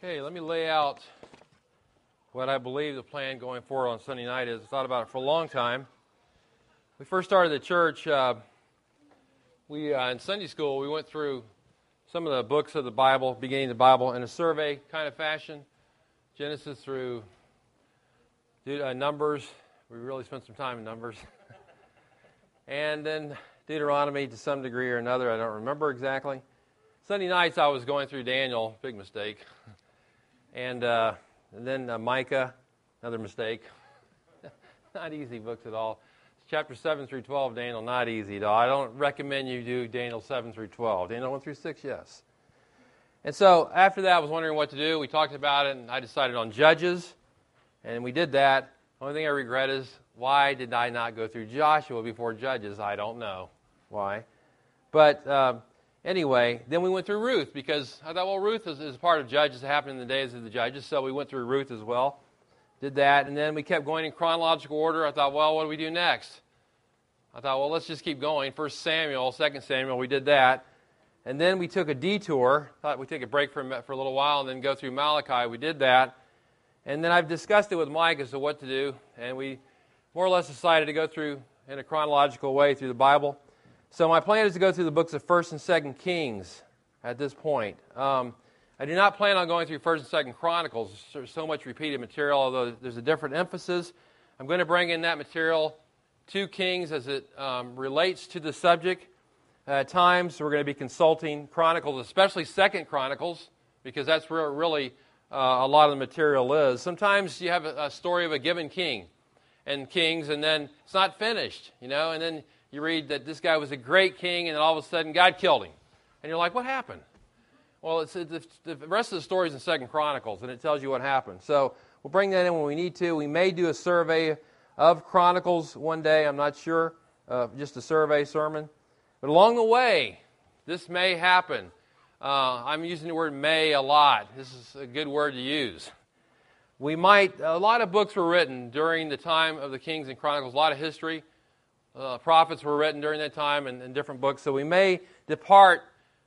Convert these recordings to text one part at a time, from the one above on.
Okay, let me lay out what I believe the plan going forward on Sunday night is. I thought about it for a long time. We first started the church. Uh, we uh, in Sunday school we went through some of the books of the Bible, beginning of the Bible in a survey kind of fashion, Genesis through uh, Numbers. We really spent some time in Numbers, and then Deuteronomy to some degree or another. I don't remember exactly. Sunday nights I was going through Daniel, big mistake, and, uh, and then uh, Micah, another mistake. not easy books at all. Chapter 7 through 12, Daniel, not easy at all. I don't recommend you do Daniel 7 through 12. Daniel 1 through 6, yes. And so after that, I was wondering what to do. We talked about it, and I decided on Judges, and we did that. Only thing I regret is why did I not go through Joshua before Judges? I don't know why. But uh, anyway, then we went through Ruth because I thought, well, Ruth is, is part of Judges. It happened in the days of the Judges, so we went through Ruth as well. Did that, and then we kept going in chronological order. I thought, well, what do we do next? I thought, well, let's just keep going. First Samuel, Second Samuel, we did that. And then we took a detour. Thought we'd take a break for, for a little while and then go through Malachi. We did that. And then I've discussed it with Mike as to what to do. And we more or less decided to go through in a chronological way through the Bible. So my plan is to go through the books of First and Second Kings at this point. Um, I do not plan on going through First and Second Chronicles. There's so much repeated material, although there's a different emphasis. I'm going to bring in that material to Kings as it um, relates to the subject. At times, we're going to be consulting Chronicles, especially Second Chronicles, because that's where really uh, a lot of the material is. Sometimes you have a, a story of a given king and kings, and then it's not finished, you know, and then you read that this guy was a great king, and then all of a sudden God killed him. And you're like, what happened? Well, it's, the, the rest of the story is in Second Chronicles, and it tells you what happened. So we'll bring that in when we need to. We may do a survey of Chronicles one day. I'm not sure. Uh, just a survey sermon. But along the way, this may happen. Uh, I'm using the word may a lot. This is a good word to use. We might, a lot of books were written during the time of the Kings and Chronicles, a lot of history uh, prophets were written during that time and, and, different books. So we may depart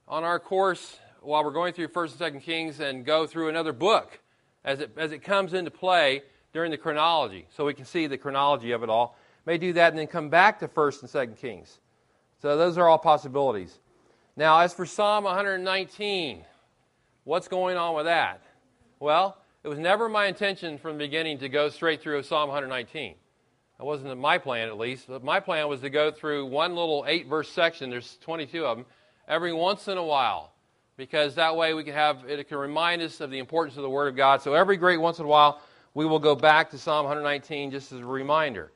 on our course while we're going through First and Second Kings and go through another book as it as it comes into play during the chronology, so we can see the chronology of it all. May do that and then come back to First and Second Kings. So those are all possibilities. Now, as for Psalm 119, what's going on with that? Well, it was never my intention from the beginning to go straight through Psalm 119. That wasn't my plan, at least. But my plan was to go through one little eight verse section, there's 22 of them, every once in a while. Because that way we can have, it can remind us of the importance of the Word of God. So every great once in a while, we will go back to Psalm 119 just as a reminder.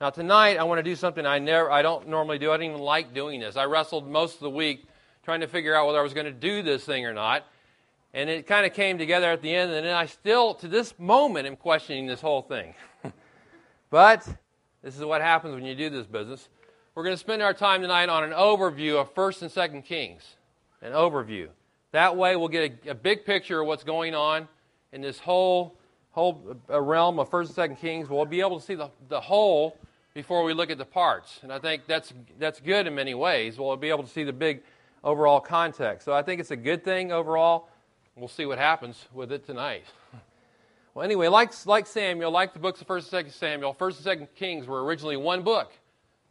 Now tonight I want to do something I never I don't normally do. I don't even like doing this. I wrestled most of the week trying to figure out whether I was going to do this thing or not. And it kind of came together at the end, and then I still, to this moment, am questioning this whole thing. but this is what happens when you do this business. We're going to spend our time tonight on an overview of 1st and 2nd Kings. An overview. That way we'll get a, a big picture of what's going on in this whole, whole uh, realm of 1st and 2nd Kings. We'll be able to see the, the whole before we look at the parts. And I think that's, that's good in many ways. We'll be able to see the big overall context. So I think it's a good thing overall. We'll see what happens with it tonight. Well, anyway, like, like Samuel, like the books of 1st and 2nd Samuel, 1st and 2nd Kings were originally one book.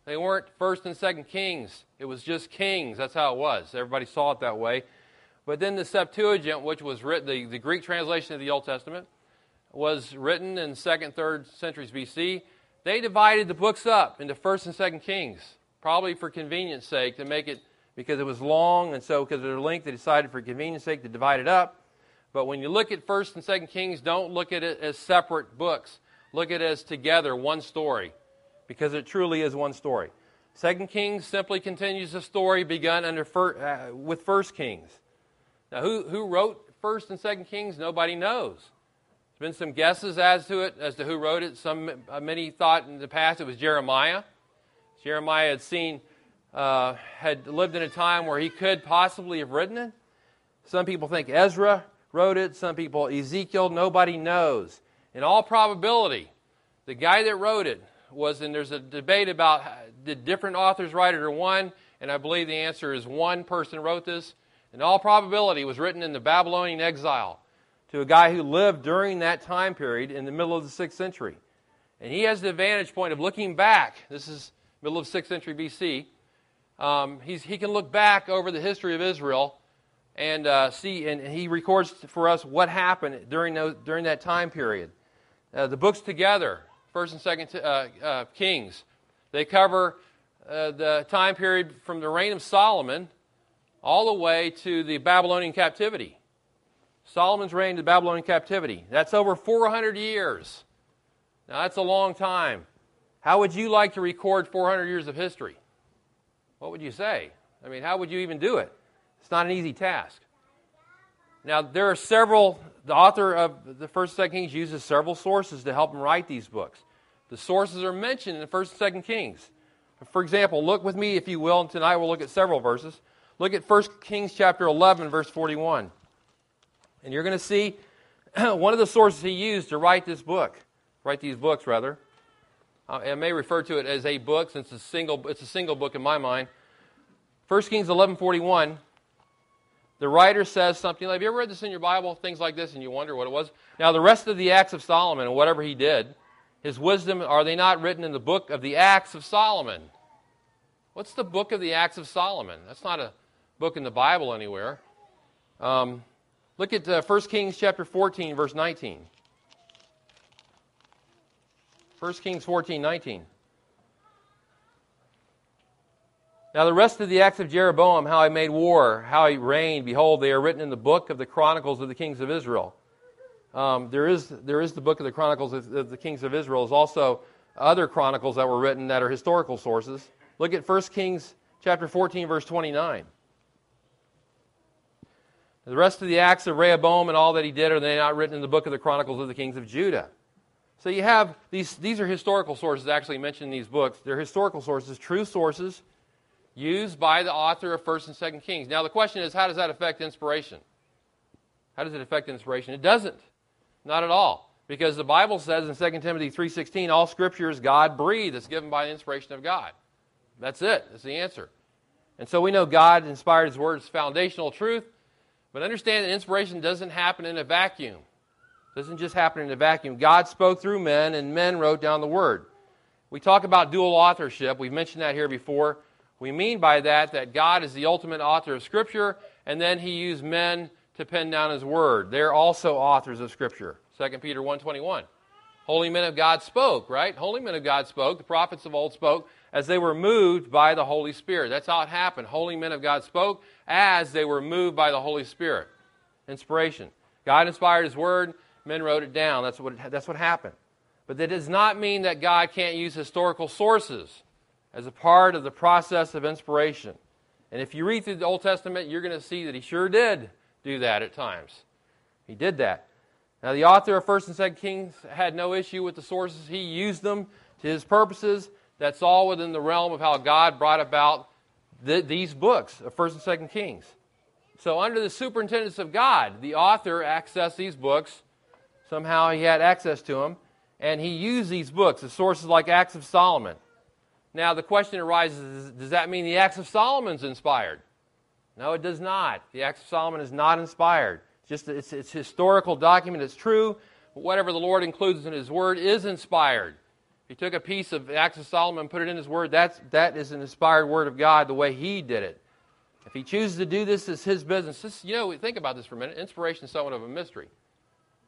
They weren't 1st and 2nd Kings. It was just Kings. That's how it was. Everybody saw it that way. But then the Septuagint, which was written, the, the Greek translation of the Old Testament, was written in 2nd, 3rd centuries BC. They divided the books up into 1st and 2nd Kings, probably for convenience sake to make it, because it was long, and so because of their length, they decided for convenience sake to divide it up. But when you look at 1st and 2nd Kings, don't look at it as separate books. Look at it as together, one story, because it truly is one story. 2nd Kings simply continues the story begun under fir- uh, with 1st Kings. Now, who, who wrote 1st and 2nd Kings? Nobody knows. There's been some guesses as to it, as to who wrote it. Some, uh, many thought in the past it was Jeremiah. Jeremiah had seen, uh, had lived in a time where he could possibly have written it. Some people think Ezra wrote it, some people, Ezekiel, nobody knows. In all probability, the guy that wrote it was, and there's a debate about did different authors write it or one, and I believe the answer is one person wrote this. In all probability, it was written in the Babylonian exile to a guy who lived during that time period in the middle of the 6th century. And he has the vantage point of looking back. This is middle of 6th century BC. Um, he can look back over the history of Israel and uh, see, and he records for us what happened during, those, during that time period. Uh, the books together, First and Second uh, uh Kings, they cover uh, the time period from the reign of Solomon all the way to the Babylonian captivity. Solomon's reign to Babylonian captivity. That's over 400 years. Now, that's a long time. How would you like to record 400 years of history? What would you say? I mean, how would you even do it? It's not an easy task. Now, there are several, the author of the First and Second Kings uses several sources to help him write these books. The sources are mentioned in the First and Second Kings. For example, look with me, if you will, and tonight we'll look at several verses. Look at 1 Kings chapter 11, verse 41. And you're going to see one of the sources he used to write this book, write these books, rather. Uh, I may refer to it as a book since it's a single, it's a single book in my mind. 1 Kings 11.41, the writer says something like, have you ever read this in your Bible, things like this, and you wonder what it was? Now, the rest of the Acts of Solomon and whatever he did, his wisdom, are they not written in the book of the Acts of Solomon? What's the book of the Acts of Solomon? That's not a book in the Bible anywhere. Um, look at uh, 1 Kings chapter 14, verse 19. 1 Kings 14, 19. Now, the rest of the acts of Jeroboam, how he made war, how he reigned, behold, they are written in the book of the Chronicles of the Kings of Israel. Um, there, is, there is the book of the Chronicles of the Kings of Israel. There's also other chronicles that were written that are historical sources. Look at 1 Kings chapter 14, verse 29. The rest of the acts of Rehoboam and all that he did are they not written in the book of the Chronicles of the Kings of Judah? So you have these, these are historical sources actually mentioned in these books. They're historical sources, true sources, used by the author of 1st and 2nd Kings. Now the question is, how does that affect inspiration? How does it affect inspiration? It doesn't. Not at all. Because the Bible says in 2 Timothy 3.16, all scripture is God breathed. It's given by the inspiration of God. That's it. That's the answer. And so we know God inspired His Word as foundational truth. But understand that inspiration doesn't happen in a vacuum. It Doesn't just happen in a vacuum. God spoke through men, and men wrote down the word. We talk about dual authorship. We've mentioned that here before. We mean by that that God is the ultimate author of Scripture, and then He used men to pen down His word. They're also authors of Scripture. 2 Peter 1.21. Holy men of God spoke, right? Holy men of God spoke. The prophets of old spoke as they were moved by the Holy Spirit. That's how it happened. Holy men of God spoke as they were moved by the Holy Spirit. Inspiration. God inspired His word men wrote it down. That's what, that's what happened. But that does not mean that God can't use historical sources as a part of the process of inspiration. And if you read through the Old Testament, you're going to see that he sure did do that at times. He did that. Now, the author of 1st and 2nd Kings had no issue with the sources. He used them to his purposes. That's all within the realm of how God brought about the, these books of 1st and 2nd Kings. So, under the superintendence of God, the author accessed these books Somehow he had access to them, and he used these books as sources like Acts of Solomon. Now, the question arises does that mean the Acts of Solomon's inspired? No, it does not. The Acts of Solomon is not inspired. It's just it's, it's historical document. It's true. Whatever the Lord includes in His Word is inspired. If He took a piece of Acts of Solomon and put it in His Word. That's, that is an inspired Word of God the way He did it. If He chooses to do this, it's His business. This, you know, think about this for a minute. Inspiration is somewhat of a mystery.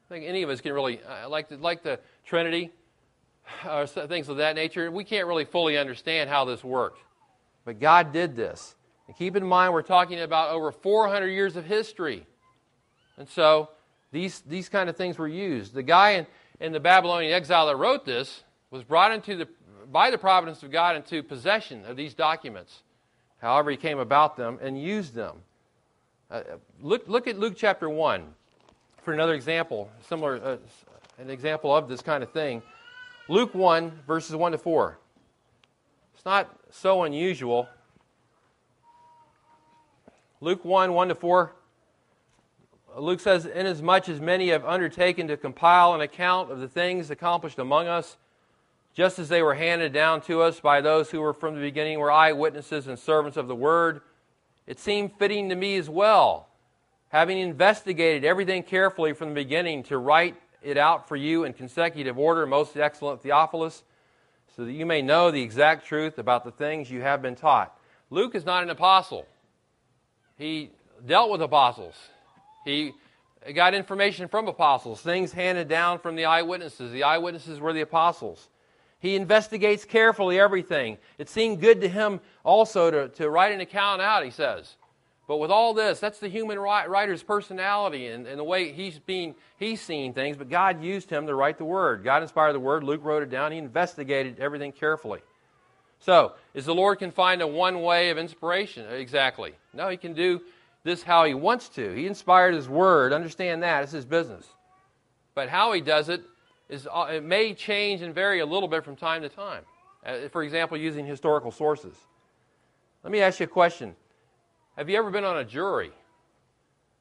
I think any of us can really, uh, like, the, like the Trinity, or things of that nature, we can't really fully understand how this worked. But God did this. And keep in mind, we're talking about over 400 years of history. And so these, these kind of things were used. The guy in, in the Babylonian exile that wrote this was brought into the, by the providence of God into possession of these documents, however, he came about them and used them. Uh, look, look at Luke chapter 1 for another example, similar, uh, an example of this kind of thing. Luke 1, verses 1 to 4. It's not so unusual. Luke 1, 1 to 4. Luke says, Inasmuch as many have undertaken to compile an account of the things accomplished among us, just as they were handed down to us by those who were from the beginning, were eyewitnesses and servants of the word, it seemed fitting to me as well having investigated everything carefully from the beginning to write it out for you in consecutive order, most excellent Theophilus, so that you may know the exact truth about the things you have been taught. Luke is not an apostle. He dealt with apostles. He got information from apostles, things handed down from the eyewitnesses. The eyewitnesses were the apostles. He investigates carefully everything. It seemed good to him also to, to write an account out, he says. But with all this, that's the human writer's personality and, and the way he's being he's seeing things. But God used him to write the word. God inspired the word. Luke wrote it down. He investigated everything carefully. So, is the Lord confined to one way of inspiration? Exactly. No, he can do this how he wants to. He inspired his word. Understand that. It's his business. But how he does it is uh, it may change and vary a little bit from time to time. Uh, for example, using historical sources. Let me ask you a question. Have you ever been on a jury?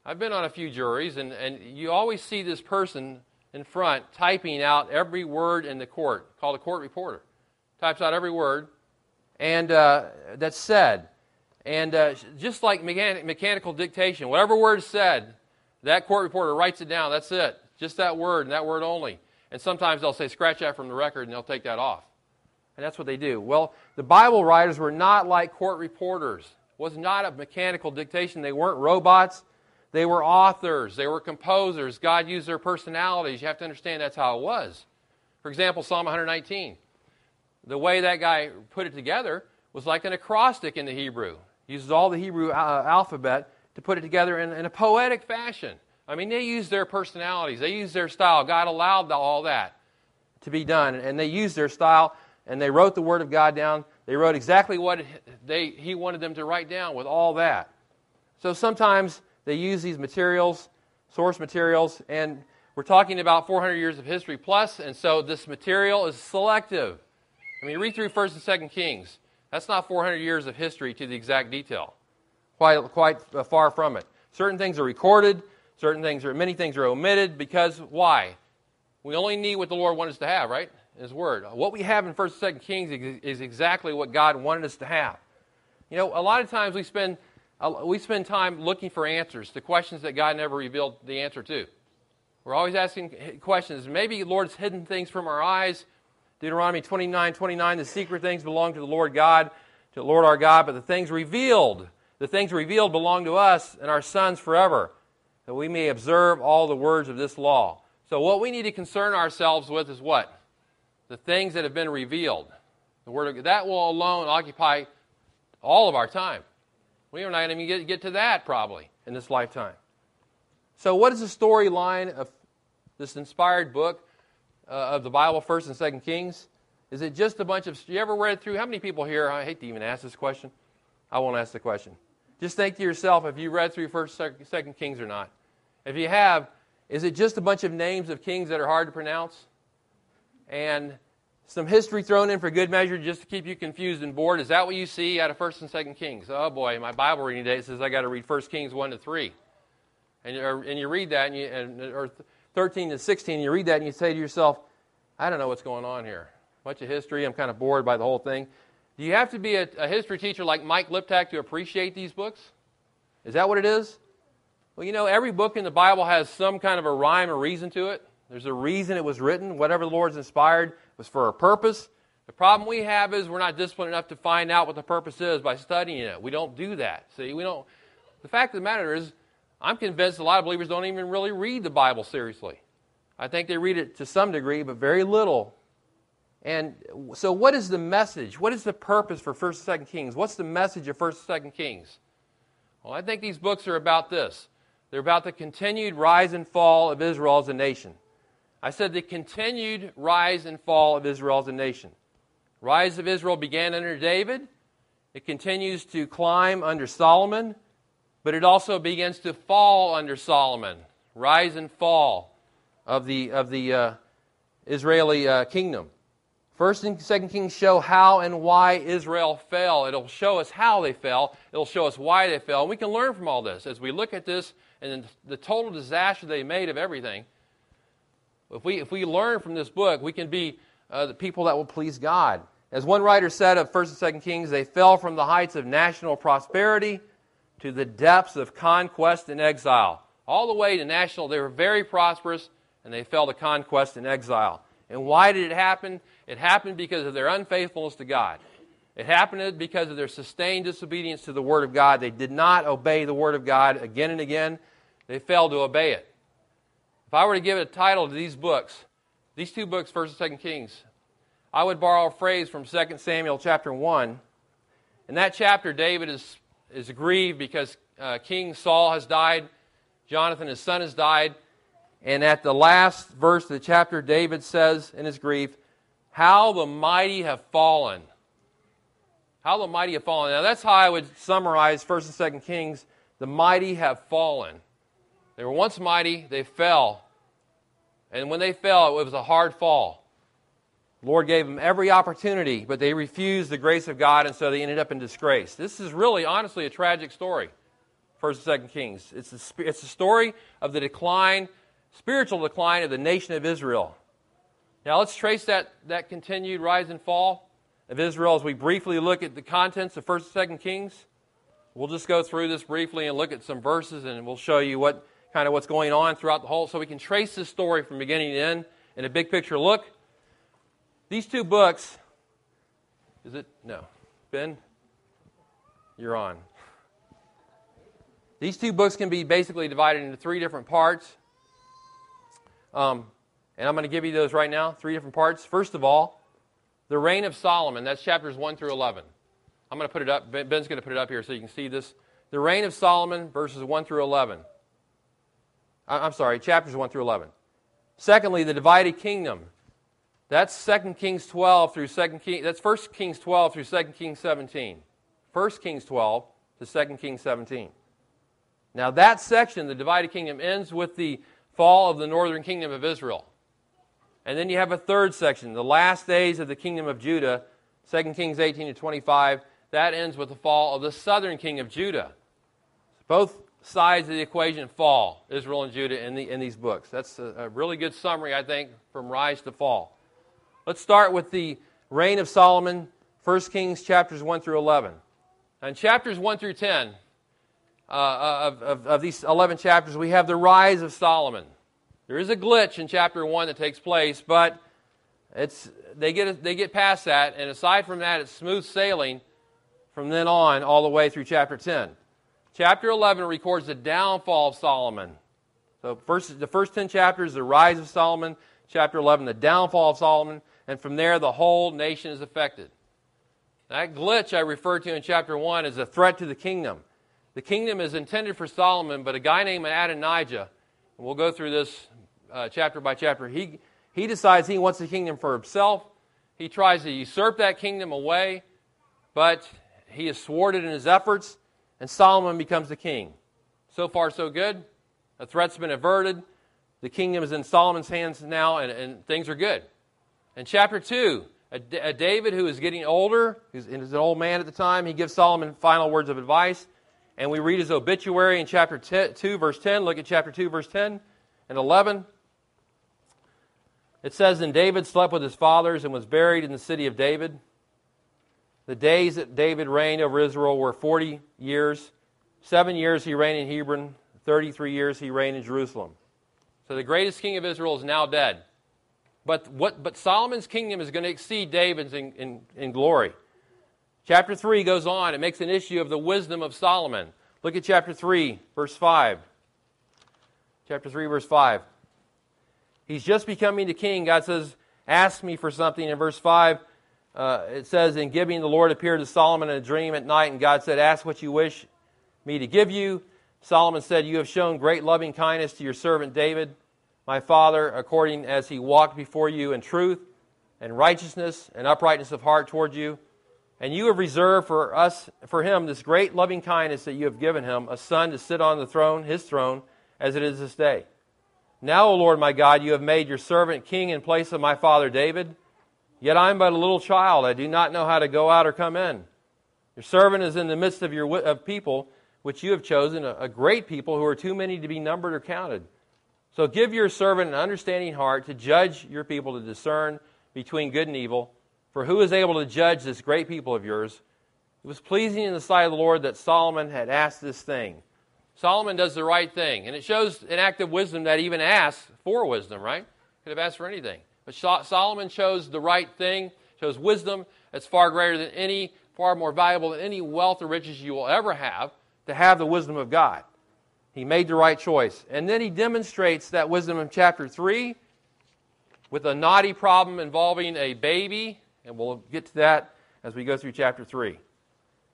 I've been on a few juries, and, and you always see this person in front typing out every word in the court, called a court reporter. Types out every word, and uh, that's said. And uh, just like mechanic, mechanical dictation, whatever word is said, that court reporter writes it down. That's it. Just that word and that word only. And sometimes they'll say, scratch that from the record, and they'll take that off. And that's what they do. Well, the Bible writers were not like court reporters. Was not a mechanical dictation. They weren't robots. They were authors. They were composers. God used their personalities. You have to understand that's how it was. For example, Psalm 119. The way that guy put it together was like an acrostic in the Hebrew. He uses all the Hebrew uh, alphabet to put it together in, in a poetic fashion. I mean, they used their personalities, they used their style. God allowed all that to be done, and they used their style, and they wrote the Word of God down. They wrote exactly what they, He wanted them to write down with all that. So sometimes they use these materials, source materials, and we're talking about 400 years of history plus, and so this material is selective. I mean, read through 1st and 2nd Kings. That's not 400 years of history to the exact detail. Quite, quite uh, far from it. Certain things are recorded, Certain things are, many things are omitted because why? We only need what the Lord wants us to have, right? His Word. What we have in 1st and 2nd Kings is exactly what God wanted us to have. You know, a lot of times we spend, we spend time looking for answers to questions that God never revealed the answer to. We're always asking questions. Maybe the Lord's hidden things from our eyes. Deuteronomy 29 29, the secret things belong to the Lord God, to the Lord our God, but the things revealed, the things revealed belong to us and our sons forever that we may observe all the words of this law. So, what we need to concern ourselves with is what? The things that have been revealed. The word of, that will alone occupy all of our time. We are not even get, get to that probably in this lifetime. So, what is the storyline of this inspired book uh, of the Bible, First and Second Kings? Is it just a bunch of? You ever read through? How many people here? I hate to even ask this question. I won't ask the question. Just think to yourself if you read through First, Second Kings or not. If you have, is it just a bunch of names of kings that are hard to pronounce? And some history thrown in for good measure just to keep you confused and bored? Is that what you see out of First and Second Kings? Oh boy, my Bible reading today says I got to read First Kings one to three, and or, and you read that and you and, or thirteen to sixteen, you read that and you say to yourself, I don't know what's going on here. Much of history, I'm kind of bored by the whole thing. Do you have to be a, a history teacher like Mike Liptak to appreciate these books? Is that what it is? Well, you know, every book in the Bible has some kind of a rhyme or reason to it. There's a reason it was written. Whatever the Lord's inspired was for a purpose. The problem we have is we're not disciplined enough to find out what the purpose is by studying it. We don't do that. See, we don't. The fact of the matter is, I'm convinced a lot of believers don't even really read the Bible seriously. I think they read it to some degree, but very little and so, what is the message? What is the purpose for 1st and 2nd Kings? What's the message of 1st and 2nd Kings? Well, I think these books are about this. They're about the continued rise and fall of Israel as a nation. I said the continued rise and fall of Israel as a nation. Rise of Israel began under David. It continues to climb under Solomon, but it also begins to fall under Solomon. Rise and fall of the, of the uh, Israeli uh, kingdom. First and Second Kings show how and why Israel fell. It'll show us how they fell. It'll show us why they fell. And we can learn from all this as we look at this and the total disaster they made of everything. If we, if we learn from this book, we can be uh, the people that will please God. As one writer said of First and Second Kings, they fell from the heights of national prosperity to the depths of conquest and exile. All the way to national, they were very prosperous, and they fell to conquest and exile. And why did it happen? It happened because of their unfaithfulness to God. It happened because of their sustained disobedience to the Word of God. They did not obey the Word of God again and again. They failed to obey it. If I were to give a title to these books, these two books, 1st and 2nd Kings, I would borrow a phrase from 2 Samuel chapter 1. In that chapter, David is, is grieved because uh, King Saul has died, Jonathan, his son, has died. And at the last verse of the chapter, David says in his grief, How the mighty have fallen. How the mighty have fallen. Now, that's how I would summarize 1st and 2nd Kings. The mighty have fallen. They were once mighty, they fell. And when they fell, it was a hard fall. The Lord gave them every opportunity, but they refused the grace of God, and so they ended up in disgrace. This is really, honestly, a tragic story, First and Second Kings. It's a, it's a story of the decline, spiritual decline of the nation of Israel. Now let's trace that, that continued rise and fall of Israel as we briefly look at the contents of First and Second Kings. We'll just go through this briefly and look at some verses, and we'll show you what kind of what's going on throughout the whole, so we can trace this story from beginning to end in a big picture look. These two books, is it? No. Ben, you're on. These two books can be basically divided into three different parts. Um, and I'm going to give you those right now, three different parts. First of all, the reign of Solomon. That's chapters 1 through 11. I'm going to put it up. Ben's going to put it up here so you can see this. The reign of Solomon, verses 1 through 11. I'm sorry, chapters 1 through 11. Secondly, the divided kingdom. That's 2 Kings 12 through 2 Kings, that's 1 Kings 12 through 2 Kings 17. 1 Kings 12 to 2 Kings 17. Now, that section, the divided kingdom, ends with the fall of the northern kingdom of Israel. And then you have a third section, the last days of the kingdom of Judah, 2 Kings 18 to 25. That ends with the fall of the southern king of Judah. Both sides of the equation fall, Israel and Judah, in, the, in these books. That's a, a really good summary, I think, from rise to fall. Let's start with the reign of Solomon, 1 Kings chapters 1 through 11. And chapters 1 through 10 uh, of, of, of these 11 chapters, we have the rise of Solomon. There is a glitch in chapter 1 that takes place, but it's, they, get, they get past that, and aside from that, it's smooth sailing from then on all the way through chapter 10. Chapter 11 records the downfall of Solomon. So first, the first 10 chapters, the rise of Solomon. Chapter 11, the downfall of Solomon. And from there, the whole nation is affected. That glitch I referred to in chapter 1 is a threat to the kingdom. The kingdom is intended for Solomon, but a guy named Adonijah, and we'll go through this uh, chapter by chapter, he, he decides he wants the kingdom for himself. He tries to usurp that kingdom away, but he is thwarted in his efforts and Solomon becomes the king. So far, so good. The threat's been averted. The kingdom is in Solomon's hands now, and, and things are good. In chapter 2, a, a David who is getting older, he's an old man at the time, he gives Solomon final words of advice. And we read his obituary in chapter 2, verse 10. Look at chapter 2, verse 10 and 11. It says, And David slept with his fathers and was buried in the city of David. The days that David reigned over Israel were 40 years. Seven years he reigned in Hebron, 33 years he reigned in Jerusalem. So the greatest king of Israel is now dead. But, what, but Solomon's kingdom is going to exceed David's in, in, in glory. Chapter 3 goes on, it makes an issue of the wisdom of Solomon. Look at chapter 3, verse 5. Chapter 3, verse 5. He's just becoming the king. God says, Ask me for something. In verse 5, uh, it says, In Gibeon, the Lord appeared to Solomon in a dream at night, and God said, Ask what you wish me to give you. Solomon said, You have shown great loving kindness to your servant David, my father, according as he walked before you in truth and righteousness and uprightness of heart toward you. And you have reserved for us, for him, this great loving kindness that you have given him, a son to sit on the throne, his throne, as it is this day. Now, O Lord my God, you have made your servant king in place of my father David. Yet I am but a little child. I do not know how to go out or come in. Your servant is in the midst of your of people, which you have chosen, a, a great people who are too many to be numbered or counted. So give your servant an understanding heart to judge your people, to discern between good and evil. For who is able to judge this great people of yours? It was pleasing in the sight of the Lord that Solomon had asked this thing. Solomon does the right thing, and it shows an act of wisdom that even asks for wisdom, right? Could have asked for anything. But Solomon chose the right thing, chose wisdom that's far greater than any, far more valuable than any wealth or riches you will ever have, to have the wisdom of God. He made the right choice. And then he demonstrates that wisdom in chapter 3 with a knotty problem involving a baby, and we'll get to that as we go through chapter 3.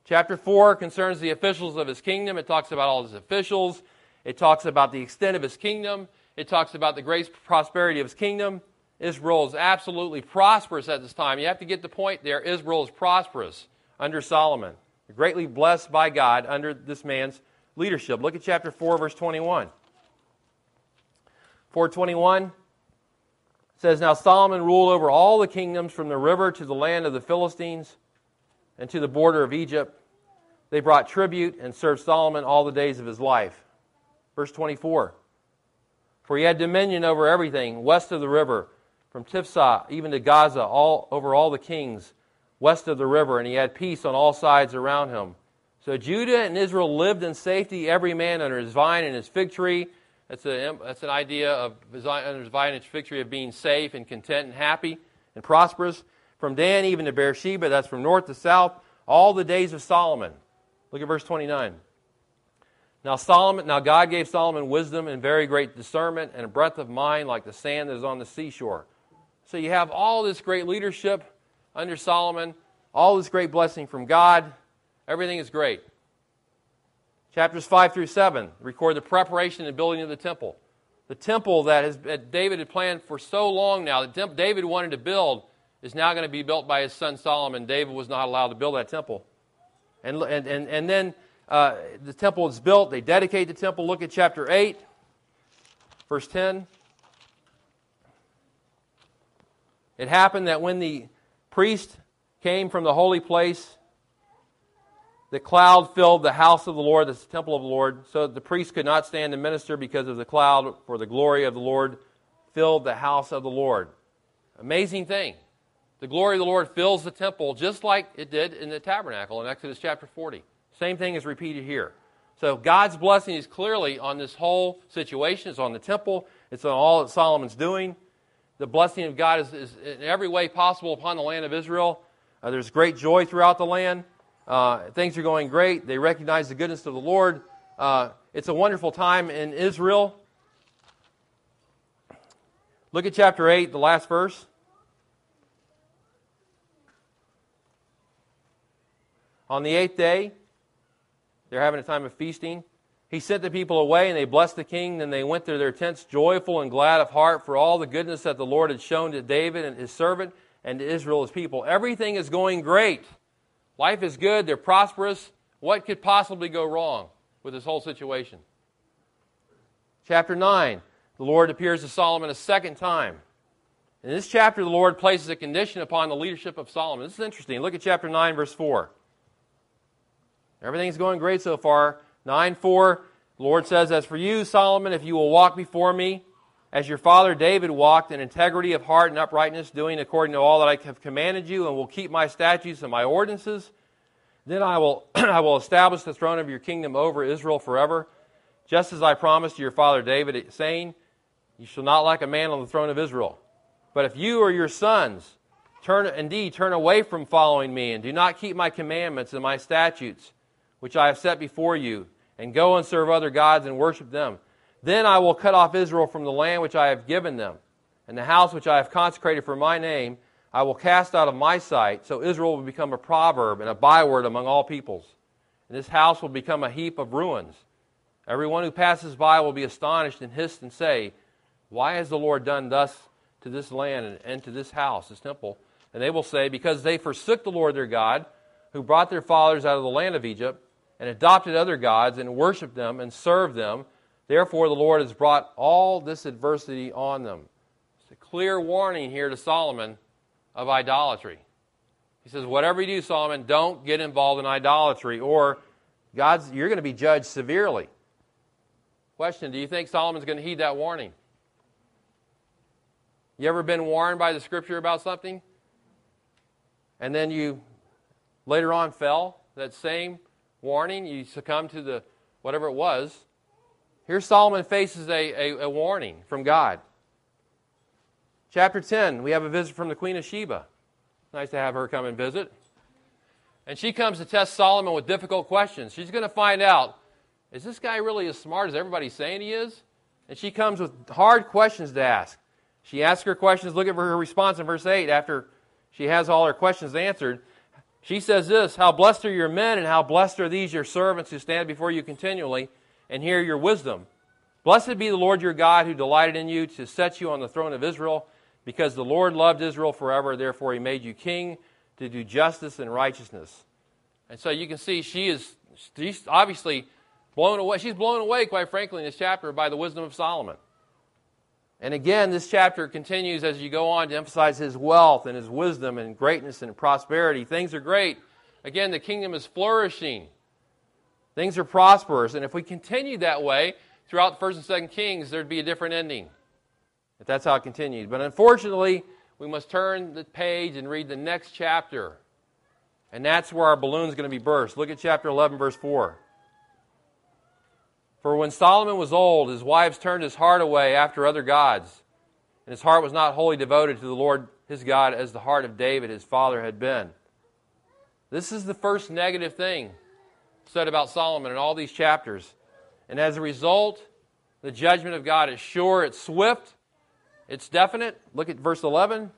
Chapter 4 concerns the officials of his kingdom. It talks about all his officials. It talks about the extent of his kingdom. It talks about the great prosperity of his kingdom. Israel is absolutely prosperous at this time. You have to get the point there. Israel is prosperous under Solomon, greatly blessed by God under this man's leadership. Look at chapter 4, verse 21. 421 says, Now Solomon ruled over all the kingdoms from the river to the land of the Philistines and to the border of Egypt. They brought tribute and served Solomon all the days of his life. Verse 24 For he had dominion over everything west of the river, from Tiphsah even to Gaza, all, over all the kings west of the river, and he had peace on all sides around him. So Judah and Israel lived in safety, every man under his vine and his fig tree. That's, a, that's an idea of under his vine and his fig tree of being safe and content and happy and prosperous from Dan even to Beersheba, that's from north to south, all the days of Solomon. Look at verse 29. Now Solomon, now God gave Solomon wisdom and very great discernment and a breadth of mind like the sand that is on the seashore. So you have all this great leadership under Solomon, all this great blessing from God. Everything is great. Chapters 5 through 7 record the preparation and building of the temple. The temple that, has, that David had planned for so long now, that David wanted to build, is now going to be built by his son Solomon. David was not allowed to build that temple. And, and, and, and then uh, the temple is built. They dedicate the temple. Look at chapter 8, verse 10. It happened that when the priest came from the holy place, the cloud filled the house of the Lord, the temple of the Lord, so that the priest could not stand and minister because of the cloud, for the glory of the Lord filled the house of the Lord. Amazing thing. The glory of the Lord fills the temple just like it did in the tabernacle in Exodus chapter 40. Same thing is repeated here. So God's blessing is clearly on this whole situation. It's on the temple. It's on all that Solomon's doing. The blessing of God is, is in every way possible upon the land of Israel. Uh, there's great joy throughout the land. Uh, things are going great. They recognize the goodness of the Lord. Uh, it's a wonderful time in Israel. Look at chapter 8, the last verse. On the eighth day, they're having a time of feasting. He sent the people away, and they blessed the king. Then they went to their tents joyful and glad of heart for all the goodness that the Lord had shown to David and his servant and to Israel, his people. Everything is going great. Life is good. They're prosperous. What could possibly go wrong with this whole situation? Chapter 9, the Lord appears to Solomon a second time. In this chapter, the Lord places a condition upon the leadership of Solomon. This is interesting. Look at chapter 9, verse 4. Everything's going great so far. 9 4, the Lord says, As for you, Solomon, if you will walk before me, as your father David walked in integrity of heart and uprightness, doing according to all that I have commanded you, and will keep my statutes and my ordinances, then I will, I will establish the throne of your kingdom over Israel forever, just as I promised to your father David, saying, You shall not lack a man on the throne of Israel. But if you or your sons turn indeed turn away from following me, and do not keep my commandments and my statutes, which I have set before you, and go and serve other gods and worship them. Then I will cut off Israel from the land which I have given them, and the house which I have consecrated for my name I will cast out of my sight, so Israel will become a proverb and a byword among all peoples. And this house will become a heap of ruins. Everyone who passes by will be astonished and hiss and say, Why has the Lord done thus to this land and to this house, this temple? And they will say, Because they forsook the Lord their God, who brought their fathers out of the land of Egypt, and adopted other gods and worshiped them and served them. Therefore, the Lord has brought all this adversity on them. It's a clear warning here to Solomon of idolatry. He says, Whatever you do, Solomon, don't get involved in idolatry, or God's, you're going to be judged severely. Question Do you think Solomon's going to heed that warning? You ever been warned by the scripture about something? And then you later on fell? that same warning, you succumb to the whatever it was. Here Solomon faces a, a, a warning from God. Chapter 10, we have a visit from the Queen of Sheba. Nice to have her come and visit. And she comes to test Solomon with difficult questions. She's going to find out is this guy really as smart as everybody's saying he is? And she comes with hard questions to ask. She asks her questions. Look at her response in verse 8 after she has all her questions answered. She says this How blessed are your men, and how blessed are these your servants who stand before you continually and hear your wisdom. Blessed be the Lord your God who delighted in you to set you on the throne of Israel, because the Lord loved Israel forever, therefore he made you king to do justice and righteousness. And so you can see she is she's obviously blown away. She's blown away, quite frankly, in this chapter by the wisdom of Solomon. And again, this chapter continues as you go on to emphasize his wealth and his wisdom and greatness and prosperity. Things are great. Again, the kingdom is flourishing. Things are prosperous. And if we continue that way throughout the 1st and 2nd Kings, there'd be a different ending. If that's how it continued. But unfortunately, we must turn the page and read the next chapter. And that's where our balloon is going to be burst. Look at chapter 11, verse 4. For when Solomon was old, his wives turned his heart away after other gods, and his heart was not wholly devoted to the Lord his God as the heart of David his father had been. This is the first negative thing said about Solomon in all these chapters. And as a result, the judgment of God is sure, it's swift, it's definite. Look at verse 11.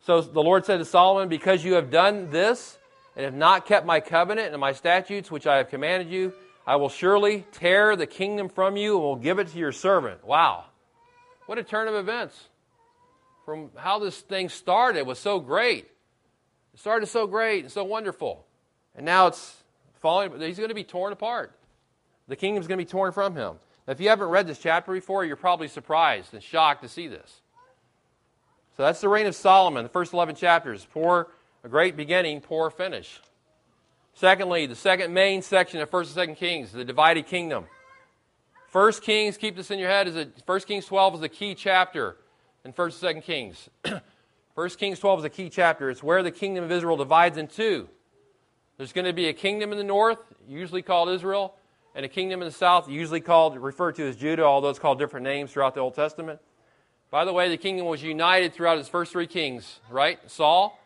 So the Lord said to Solomon, Because you have done this and have not kept my covenant and my statutes which I have commanded you, I will surely tear the kingdom from you and will give it to your servant. Wow. What a turn of events. From how this thing started was so great. It started so great and so wonderful. And now it's falling, he's going to be torn apart. The kingdom's going to be torn from him. Now, if you haven't read this chapter before, you're probably surprised and shocked to see this. So that's the reign of Solomon, the first 11 chapters. Poor, a great beginning, poor finish. Secondly, the second main section of 1st and 2nd Kings, the divided kingdom. 1st Kings, keep this in your head, is a, 1 Kings 12 is the key chapter in 1st and 2nd Kings. 1 Kings 12 is a key chapter. It's where the kingdom of Israel divides in two. There's going to be a kingdom in the north, usually called Israel, and a kingdom in the south, usually called referred to as Judah, although it's called different names throughout the Old Testament. By the way, the kingdom was united throughout its first three kings, right? Saul,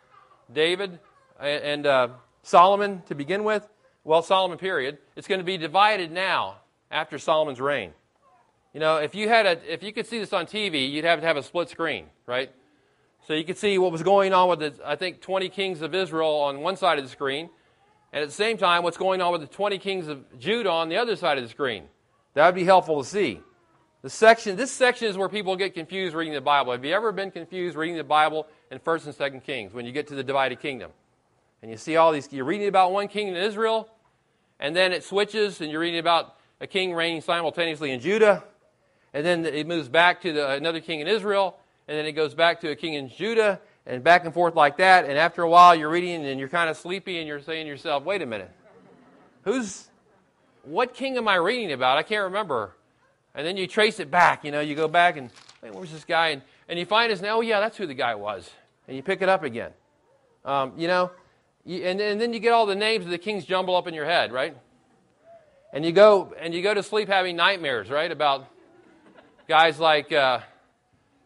David, and uh, Solomon to begin with? Well, Solomon, period. It's going to be divided now after Solomon's reign. You know, if you had a, if you could see this on TV, you'd have to have a split screen, right? So you could see what was going on with the, I think, 20 kings of Israel on one side of the screen, and at the same time, what's going on with the 20 kings of Judah on the other side of the screen. That would be helpful to see. The section, this section is where people get confused reading the Bible. Have you ever been confused reading the Bible in 1st and 2nd Kings when you get to the divided kingdom? And you see all these, you're reading about one king in Israel, and then it switches, and you're reading about a king reigning simultaneously in Judah, and then it moves back to the, another king in Israel, and then it goes back to a king in Judah, and back and forth like that. And after a while, you're reading, and you're kind of sleepy, and you're saying to yourself, wait a minute, who's, what king am I reading about? I can't remember. And then you trace it back, you know, you go back and, wait, where's this guy? And, and you find his, name, oh, yeah, that's who the guy was. And you pick it up again. Um, you know, and, and then you get all the names of the kings jumble up in your head, right? And you go and you go to sleep having nightmares, right? About guys like uh,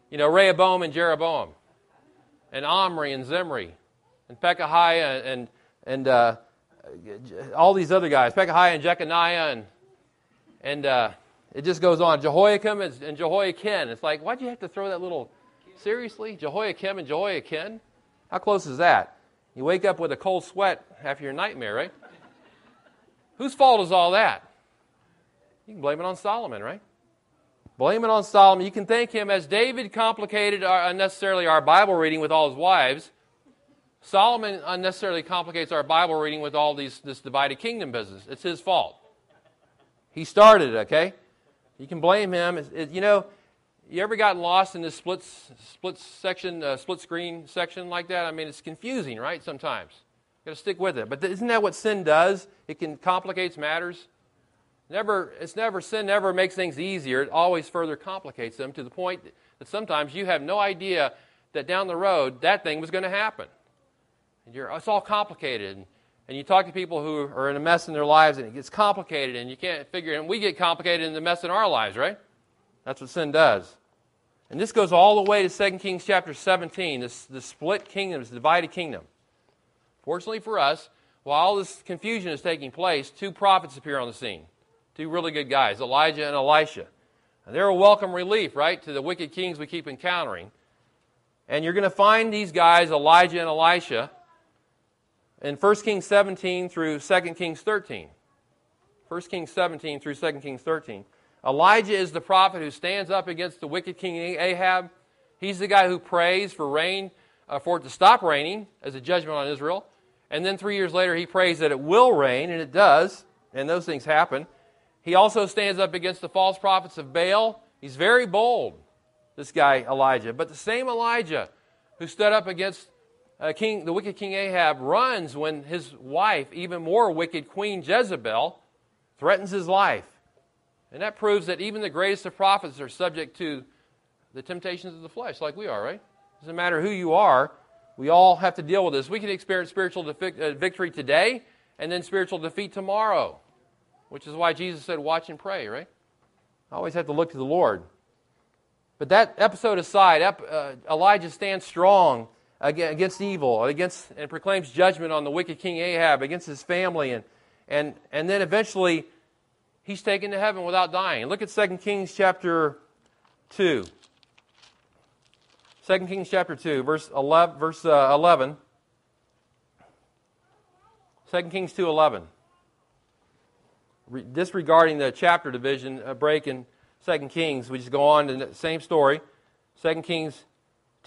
you know Rehoboam and Jeroboam, and Omri and Zimri, and Pekahiah and and uh, all these other guys, Pekahiah and Jeconiah, and and uh, it just goes on. Jehoiakim and Jehoiachin. It's like, why'd you have to throw that little? Seriously, Jehoiakim and Jehoiachin? How close is that? You wake up with a cold sweat after your nightmare, right? Whose fault is all that? You can blame it on Solomon, right? Blame it on Solomon. You can thank him as David complicated our, unnecessarily our Bible reading with all his wives. Solomon unnecessarily complicates our Bible reading with all these, this divided kingdom business. It's his fault. He started it, okay? You can blame him. It, you know, you ever gotten lost in this split split section, uh, split screen section like that? I mean, it's confusing, right? Sometimes you got to stick with it. But isn't that what sin does? It can complicates matters. Never, it's never sin. Never makes things easier. It always further complicates them to the point that sometimes you have no idea that down the road that thing was going to happen. And you're, it's all complicated, and, and you talk to people who are in a mess in their lives and it gets complicated and you can't figure it and we get complicated in the mess in our lives right that's what sin does and this goes all the way to 2 kings chapter 17 this, the split kingdom this divided kingdom fortunately for us while all this confusion is taking place two prophets appear on the scene two really good guys elijah and elisha and they're a welcome relief right to the wicked kings we keep encountering and you're going to find these guys elijah and elisha in 1 Kings 17 through 2 Kings 13. 1 Kings 17 through 2 Kings 13. Elijah is the prophet who stands up against the wicked king Ahab. He's the guy who prays for rain, uh, for it to stop raining as a judgment on Israel. And then three years later, he prays that it will rain, and it does, and those things happen. He also stands up against the false prophets of Baal. He's very bold, this guy Elijah. But the same Elijah who stood up against uh, king, the wicked King Ahab runs when his wife, even more wicked Queen Jezebel, threatens his life. And that proves that even the greatest of prophets are subject to the temptations of the flesh, like we are, right? It Doesn't matter who you are, we all have to deal with this. We can experience spiritual defi- uh, victory today and then spiritual defeat tomorrow, which is why Jesus said, Watch and pray, right? I always have to look to the Lord. But that episode aside, uh, Elijah stands strong against evil, against, and proclaims judgment on the wicked king Ahab, against his family, and, and, and then eventually he's taken to heaven without dying. Look at 2 Kings chapter 2. 2 Kings chapter 2, verse 11. Verse, uh, 11. 2 Kings 2.11. Re- disregarding the chapter division uh, break in 2 Kings, we just go on to the same story. 2 Kings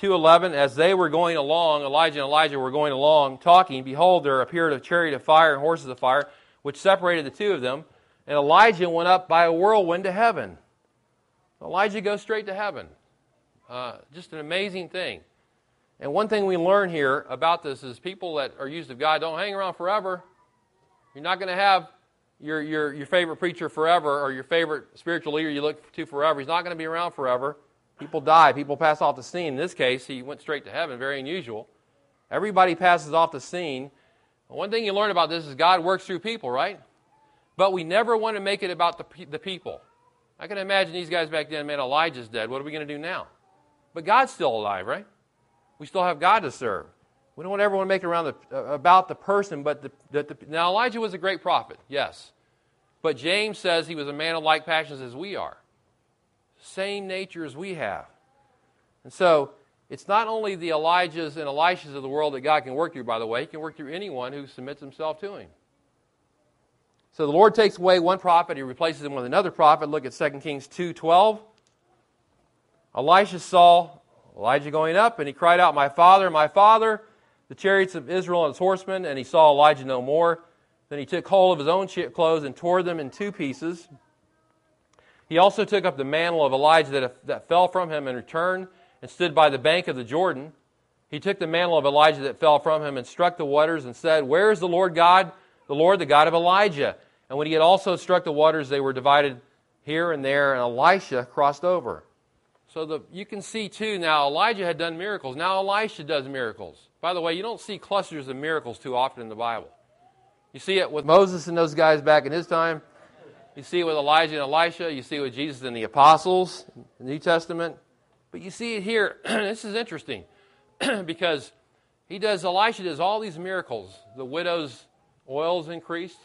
2.11, as they were going along, Elijah and Elijah were going along talking, behold, there appeared a chariot of fire and horses of fire, which separated the two of them. And Elijah went up by a whirlwind to heaven. Elijah goes straight to heaven. Uh, just an amazing thing. And one thing we learn here about this is people that are used of God don't hang around forever. You're not going to have your, your, your favorite preacher forever or your favorite spiritual leader you look to forever. He's not going to be around forever. People die, people pass off the scene. In this case, he went straight to heaven, very unusual. Everybody passes off the scene. One thing you learn about this is God works through people, right? But we never want to make it about the, the people. I can imagine these guys back then, man, Elijah's dead. What are we going to do now? But God's still alive, right? We still have God to serve. We don't want to make it around the, uh, about the person, but the, the, the, now Elijah was a great prophet, yes. But James says he was a man of like passions as we are same nature as we have. And so, it's not only the Elijahs and Elishas of the world that God can work through, by the way, He can work through anyone who submits himself to Him. So the Lord takes away one prophet, He replaces him with another prophet. Look at 2 Kings 2.12. Elisha saw Elijah going up, and he cried out, My father, my father, the chariots of Israel and its horsemen, and he saw Elijah no more. Then he took hold of his own clothes and tore them in two pieces. He also took up the mantle of Elijah that, that fell from him and returned and stood by the bank of the Jordan. He took the mantle of Elijah that fell from him and struck the waters and said, Where is the Lord God, the Lord, the God of Elijah? And when he had also struck the waters, they were divided here and there, and Elisha crossed over. So the, you can see too now Elijah had done miracles. Now Elisha does miracles. By the way, you don't see clusters of miracles too often in the Bible. You see it with Moses and those guys back in his time. You see it with Elijah and Elisha. You see it with Jesus and the apostles in the New Testament. But you see it here. this is interesting because he does, Elisha does all these miracles. The widow's oil is increased,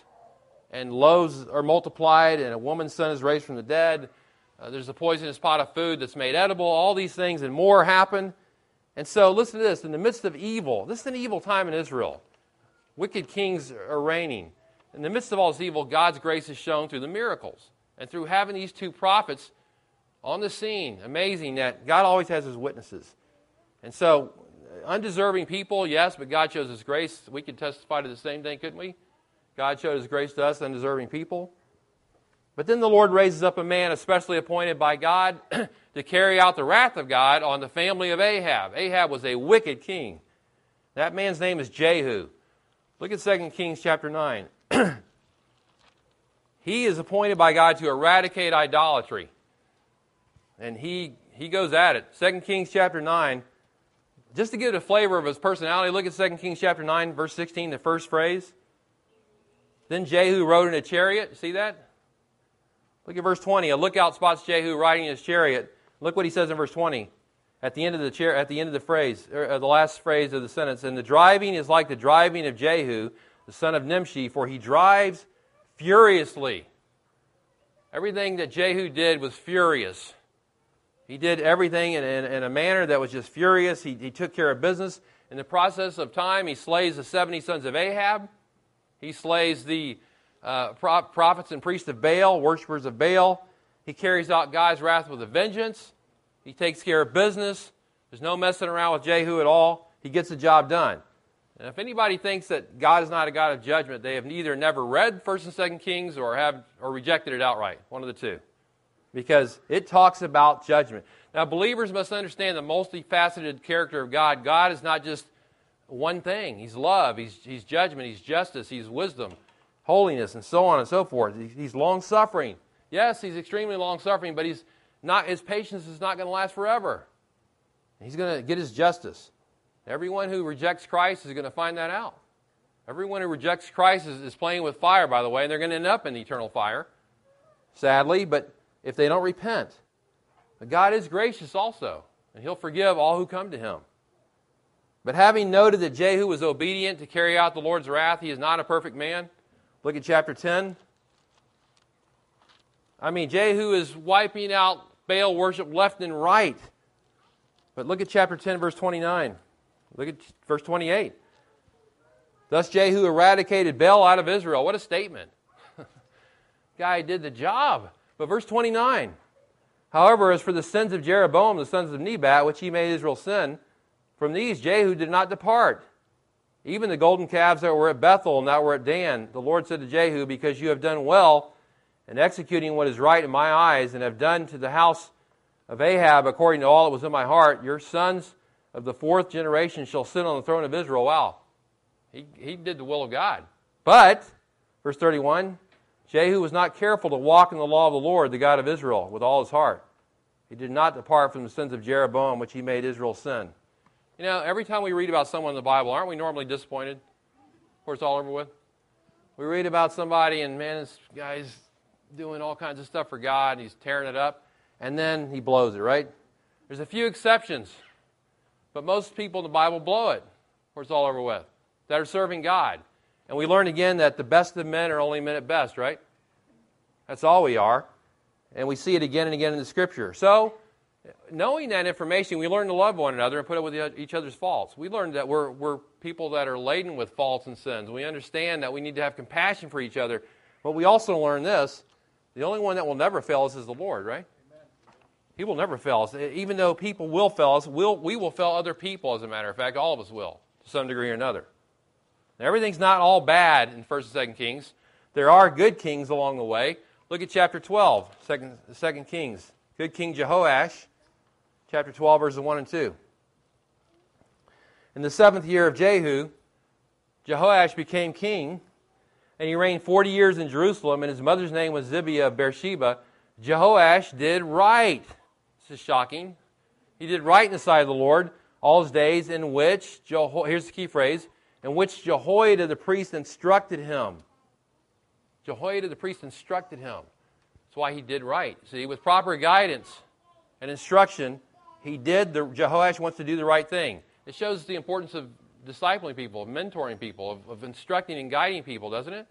and loaves are multiplied, and a woman's son is raised from the dead. Uh, there's a poisonous pot of food that's made edible. All these things and more happen. And so, listen to this in the midst of evil, this is an evil time in Israel. Wicked kings are reigning in the midst of all this evil, God's grace is shown through the miracles and through having these two prophets on the scene. Amazing that God always has his witnesses. And so, undeserving people, yes, but God shows his grace. We could testify to the same thing, couldn't we? God showed his grace to us, undeserving people. But then the Lord raises up a man especially appointed by God to carry out the wrath of God on the family of Ahab. Ahab was a wicked king. That man's name is Jehu. Look at 2 Kings chapter 9. he is appointed by God to eradicate idolatry. And he, he goes at it. 2 Kings chapter 9. Just to get a flavor of his personality, look at 2 Kings chapter 9, verse 16, the first phrase. Then Jehu rode in a chariot. See that? Look at verse 20. A lookout spots Jehu riding in his chariot. Look what he says in verse 20. At the end of the chair, at the end of the phrase, or uh, the last phrase of the sentence, and the driving is like the driving of Jehu, the son of Nimshi, for he drives furiously. Everything that Jehu did was furious. He did everything in, in, in, a manner that was just furious. He, he took care of business. In the process of time, he slays the 70 sons of Ahab. He slays the uh, prophets and priests of Baal, worshippers of Baal. He carries out God's wrath with a vengeance. He takes care of business. There's no messing around with Jehu at all. He gets the job done. And if anybody thinks that God is not a God of judgment, they have either never read First and Second Kings or have or rejected it outright. One of the two, because it talks about judgment. Now, believers must understand the multifaceted character of God. God is not just one thing. He's love. He's, he's judgment. He's justice. He's wisdom, holiness, and so on and so forth. He's long suffering. Yes, he's extremely long suffering, but he's not. His patience is not going to last forever. He's going to get his justice. Everyone who rejects Christ is going to find that out. Everyone who rejects Christ is, is playing with fire, by the way, and they're going to end up in eternal fire, sadly, but if they don't repent. But God is gracious also, and He'll forgive all who come to Him. But having noted that Jehu was obedient to carry out the Lord's wrath, he is not a perfect man. Look at chapter 10. I mean, Jehu is wiping out Baal worship left and right. But look at chapter 10, verse 29. Look at verse 28. Thus Jehu eradicated Baal out of Israel. What a statement. Guy did the job. But verse 29. However, as for the sins of Jeroboam, the sons of Nebat, which he made Israel sin, from these Jehu did not depart. Even the golden calves that were at Bethel and that were at Dan, the Lord said to Jehu, Because you have done well in executing what is right in my eyes, and have done to the house of Ahab according to all that was in my heart, your sons of the fourth generation shall sit on the throne of Israel. Wow. He, he did the will of God. But, verse 31, Jehu was not careful to walk in the law of the Lord, the God of Israel, with all his heart. He did not depart from the sins of Jeroboam, which he made Israel sin. You know, every time we read about someone in the Bible, aren't we normally disappointed? Before it's all over with? We read about somebody, and man, this guy's doing all kinds of stuff for God, and he's tearing it up, and then he blows it, right? There's a few exceptions. But most people in the Bible blow it, or it's all over with, that are serving God. And we learn again that the best of men are only men at best, right? That's all we are. And we see it again and again in the Scripture. So, knowing that information, we learn to love one another and put up with each other's faults. We learn that we're, we're people that are laden with faults and sins. We understand that we need to have compassion for each other. But we also learn this the only one that will never fail us is the Lord, right? He will never fail us. Even though people will fail us, we'll, we will fail other people, as a matter of fact. All of us will, to some degree or another. Now, everything's not all bad in 1st and 2nd Kings. There are good kings along the way. Look at chapter 12, 2nd, 2nd Kings. Good King Jehoash, chapter 12, verses 1 and 2. In the seventh year of Jehu, Jehoash became king, and he reigned 40 years in Jerusalem, and his mother's name was Zibiah of Beersheba. Jehoash did right this is shocking. He did right in the sight of the Lord all his days, in which, Jeho- here's the key phrase, in which Jehoiada the priest instructed him. Jehoiada the priest instructed him. That's why he did right. See, with proper guidance and instruction, he did, the, Jehoash wants to do the right thing. It shows the importance of discipling people, of mentoring people, of, of instructing and guiding people, doesn't it?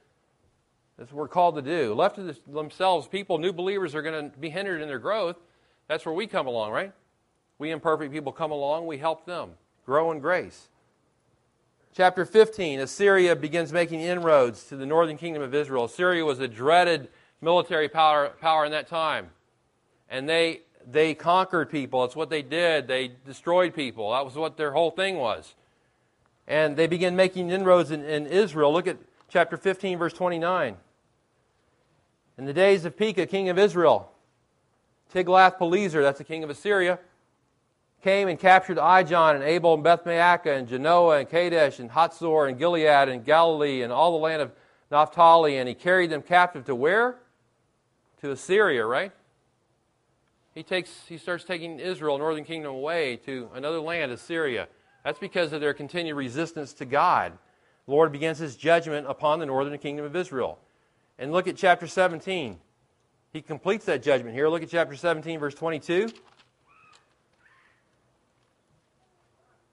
That's what we're called to do. Left to themselves, people, new believers, are going to be hindered in their growth that's where we come along, right? We imperfect people come along, we help them grow in grace. Chapter 15 Assyria begins making inroads to the northern kingdom of Israel. Assyria was a dreaded military power, power in that time. And they, they conquered people. That's what they did. They destroyed people. That was what their whole thing was. And they began making inroads in, in Israel. Look at chapter 15, verse 29. In the days of Pekah, king of Israel, Tiglath-Pileser, that's the king of Assyria, came and captured Ijon and Abel and Beth-Maacah and Janoah and Kadesh and Hatzor and Gilead and Galilee and all the land of Naphtali, and he carried them captive to where? To Assyria, right? He takes he starts taking Israel, northern kingdom, away to another land, Assyria. That's because of their continued resistance to God. the Lord begins his judgment upon the northern kingdom of Israel. And look at chapter 17. He completes that judgment here. Look at chapter 17, verse 22.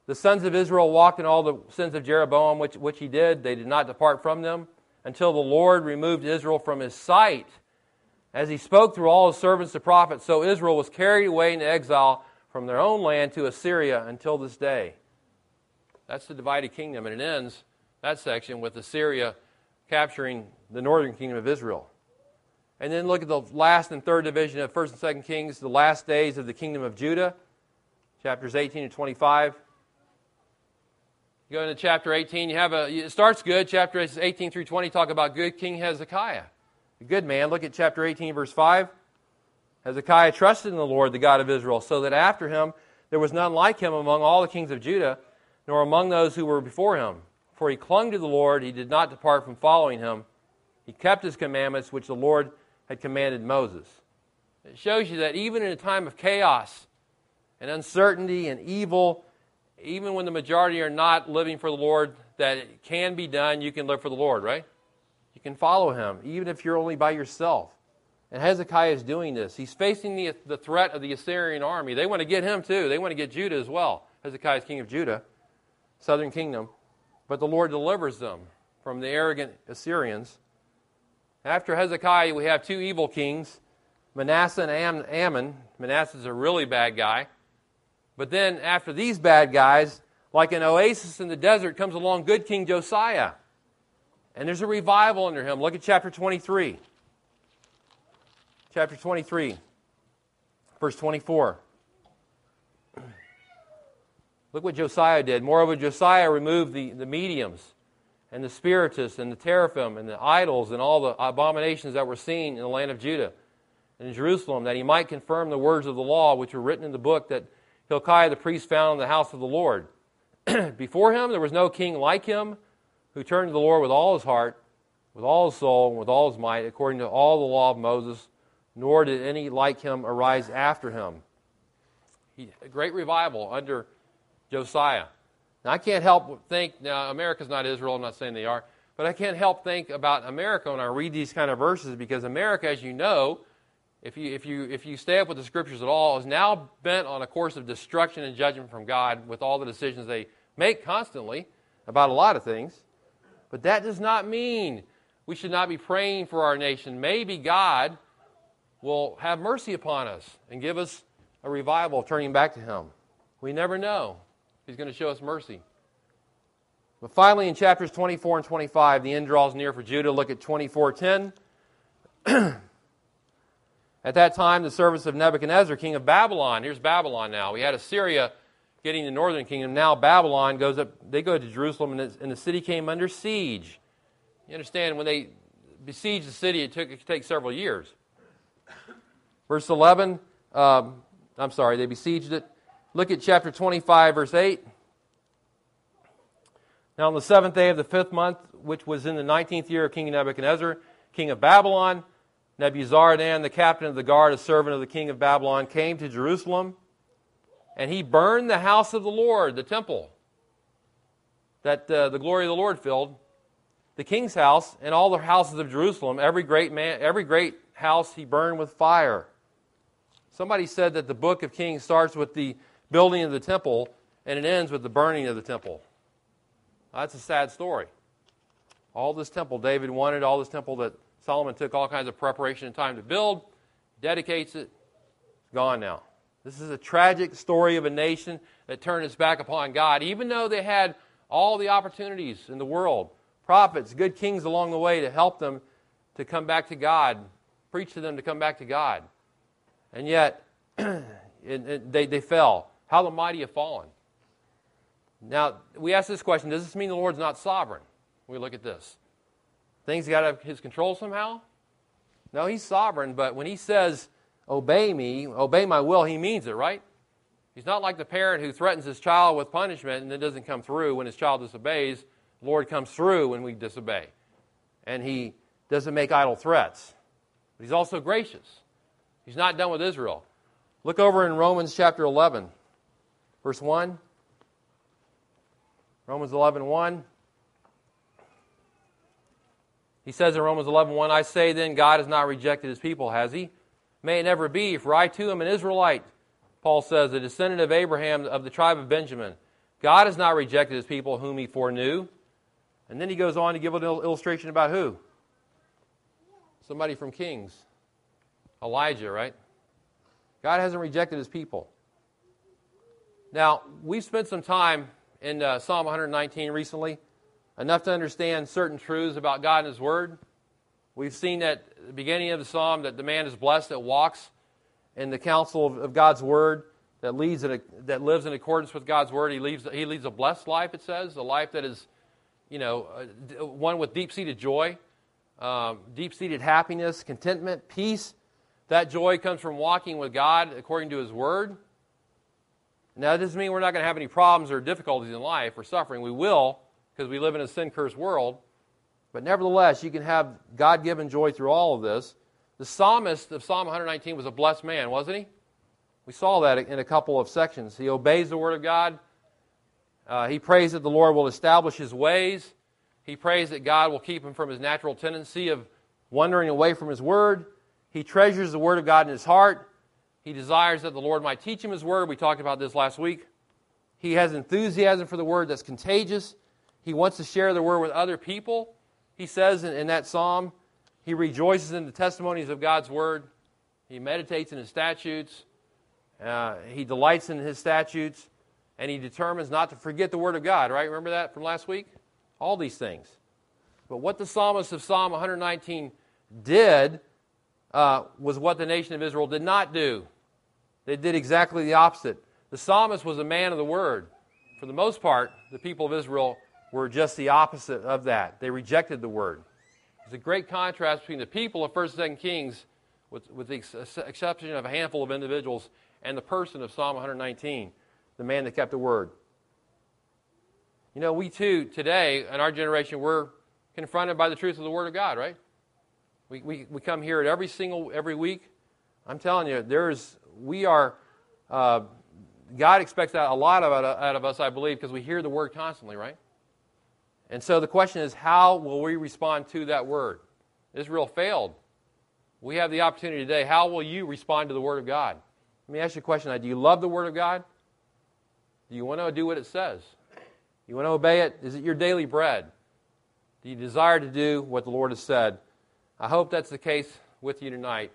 The sons of Israel walked in all the sins of Jeroboam, which, which he did. They did not depart from them until the Lord removed Israel from his sight. As he spoke through all his servants the prophets, so Israel was carried away into exile from their own land to Assyria until this day. That's the divided kingdom, and it ends that section with Assyria capturing the northern kingdom of Israel. And then look at the last and third division of 1st and 2nd Kings, the last days of the kingdom of Judah, chapters 18 and 25. Go into chapter 18, you have a, it starts good. Chapter 18 through 20 talk about good King Hezekiah. A good man. Look at chapter 18, verse 5. Hezekiah trusted in the Lord, the God of Israel, so that after him there was none like him among all the kings of Judah, nor among those who were before him. For he clung to the Lord, he did not depart from following him. He kept his commandments, which the Lord had commanded Moses. It shows you that even in a time of chaos and uncertainty and evil, even when the majority are not living for the Lord, that it can be done, you can live for the Lord, right? You can follow him, even if you're only by yourself. And Hezekiah is doing this. He's facing the, the threat of the Assyrian army. They want to get him too. They want to get Judah as well. Hezekiah is king of Judah, southern kingdom. But the Lord delivers them from the arrogant Assyrians. After Hezekiah, we have two evil kings, Manasseh and Amon. Manasseh's a really bad guy. But then after these bad guys, like an oasis in the desert, comes along good King Josiah. And there's a revival under him. Look at chapter 23. Chapter 23, verse 24. Look what Josiah did. Moreover, Josiah removed the, the mediums and the spiritists and the teraphim and the idols and all the abominations that were seen in the land of Judah and in Jerusalem, that he might confirm the words of the law which were written in the book that Hilkiah the priest found in the house of the Lord. Before him, there was no king like him who turned to the Lord with all his heart, with all his soul, and with all his might, according to all the law of Moses, nor did any like him arise after him. He, a great revival under Josiah. Now, I can't help think, now, America's not Israel, I'm not saying they are, but I can't help think about America when I read these kind of verses because America, as you know, if you, if, you, if you stay up with the scriptures at all, is now bent on a course of destruction and judgment from God with all the decisions they make constantly about a lot of things. But that does not mean we should not be praying for our nation. Maybe God will have mercy upon us and give us a revival turning back to Him. We never know. He's going to show us mercy. But finally, in chapters 24 and 25, the end draws near for Judah. Look at 24:10. At that time, the service of Nebuchadnezzar, king of Babylon. Here's Babylon now. We had Assyria getting the northern kingdom. Now Babylon goes up. They go to Jerusalem, and, and the city came under siege. You understand when they besieged the city, it took it take several years. Verse 11. Um, I'm sorry, they besieged it. Look at chapter 25, verse 8. Now, on the seventh day of the fifth month, which was in the nineteenth year of King Nebuchadnezzar, king of Babylon, Nebuzaradan, the captain of the guard, a servant of the king of Babylon, came to Jerusalem, and he burned the house of the Lord, the temple that uh, the glory of the Lord filled, the king's house, and all the houses of Jerusalem. Every great man, every great house he burned with fire. Somebody said that the book of Kings starts with the building of the temple and it ends with the burning of the temple. That's a sad story. All this temple David wanted, all this temple that Solomon took all kinds of preparation and time to build, dedicates it, it's gone now. This is a tragic story of a nation that turned its back upon God, even though they had all the opportunities in the world, prophets, good kings along the way to help them to come back to God, preach to them to come back to God. And yet, it, it, they, they fell. How the mighty have fallen. Now, we ask this question Does this mean the Lord's not sovereign? We look at this. Things got out of his control somehow? No, he's sovereign, but when he says, obey me, obey my will, he means it, right? He's not like the parent who threatens his child with punishment and then doesn't come through when his child disobeys. The Lord comes through when we disobey. And he doesn't make idle threats. But he's also gracious. He's not done with Israel. Look over in Romans chapter 11, verse 1. Romans 11, 1. He says in Romans 11:1, I say then, God has not rejected his people, has he? May it never be, for I too am an Israelite. Paul says, a descendant of Abraham of the tribe of Benjamin. God has not rejected his people whom he foreknew. And then he goes on to give an illustration about who? Somebody from Kings. Elijah, right? God hasn't rejected his people. Now, we've spent some time in uh, Psalm 119 recently, enough to understand certain truths about God and his word. We've seen at the beginning of the psalm that the man is blessed that walks in the counsel of, of God's word, that leads a, that lives in accordance with God's word. He leads he leads a blessed life. It says a life that is, you know, uh, one with deep seated joy, um, deep seated happiness, contentment, peace. That joy comes from walking with God according to His word. Now, that doesn't mean we're not going to have any problems or difficulties in life or suffering. We will, because we live in a sin cursed world. But nevertheless, you can have God given joy through all of this. The psalmist of Psalm 119 was a blessed man, wasn't he? We saw that in a couple of sections. He obeys the word of God. Uh, he prays that the Lord will establish his ways. He prays that God will keep him from his natural tendency of wandering away from his word. He treasures the word of God in his heart. He desires that the Lord might teach him his word. We talked about this last week. He has enthusiasm for the word that's contagious. He wants to share the word with other people. He says in, in that psalm, he rejoices in the testimonies of God's word. He meditates in his statutes. Uh, he delights in his statutes. And he determines not to forget the word of God, right? Remember that from last week? All these things. But what the psalmist of Psalm 119 did uh, was what the nation of Israel did not do. They did exactly the opposite. The psalmist was a man of the word. For the most part, the people of Israel were just the opposite of that. They rejected the word. There's a great contrast between the people of 1st and 2nd Kings, with, with the ex- exception of a handful of individuals, and the person of Psalm 119, the man that kept the word. You know, we too, today, in our generation, we're confronted by the truth of the Word of God, right? We, we, we come here every single, every week. I'm telling you, there's, we are, uh, God expects that a lot of, out of us, I believe, because we hear the Word constantly, right? And so the question is, how will we respond to that word? Israel failed. We have the opportunity today. How will you respond to the Word of God? Let me ask you a question. Do you love the Word of God? Do you want to do what it says? You want to obey it? Is it your daily bread? Do you desire to do what the Lord has said? I hope that's the case with you tonight.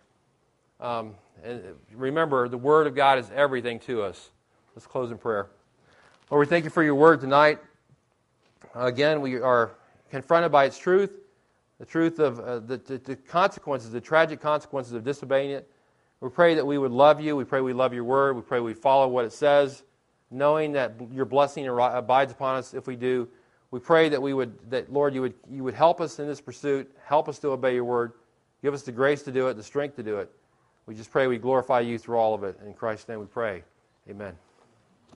Um, and remember, the Word of God is everything to us. Let's close in prayer. Lord, we thank you for your Word tonight. Again, we are confronted by its truth, the truth of uh, the, the, the, consequences, the tragic consequences of disobeying it. We pray that we would love you. We pray we love your word. We pray we follow what it says, knowing that your blessing abides upon us if we do. We pray that we would, that Lord, you would, you would help us in this pursuit, help us to obey your word, give us the grace to do it, the strength to do it. We just pray we glorify you through all of it. In Christ's name we pray. Amen.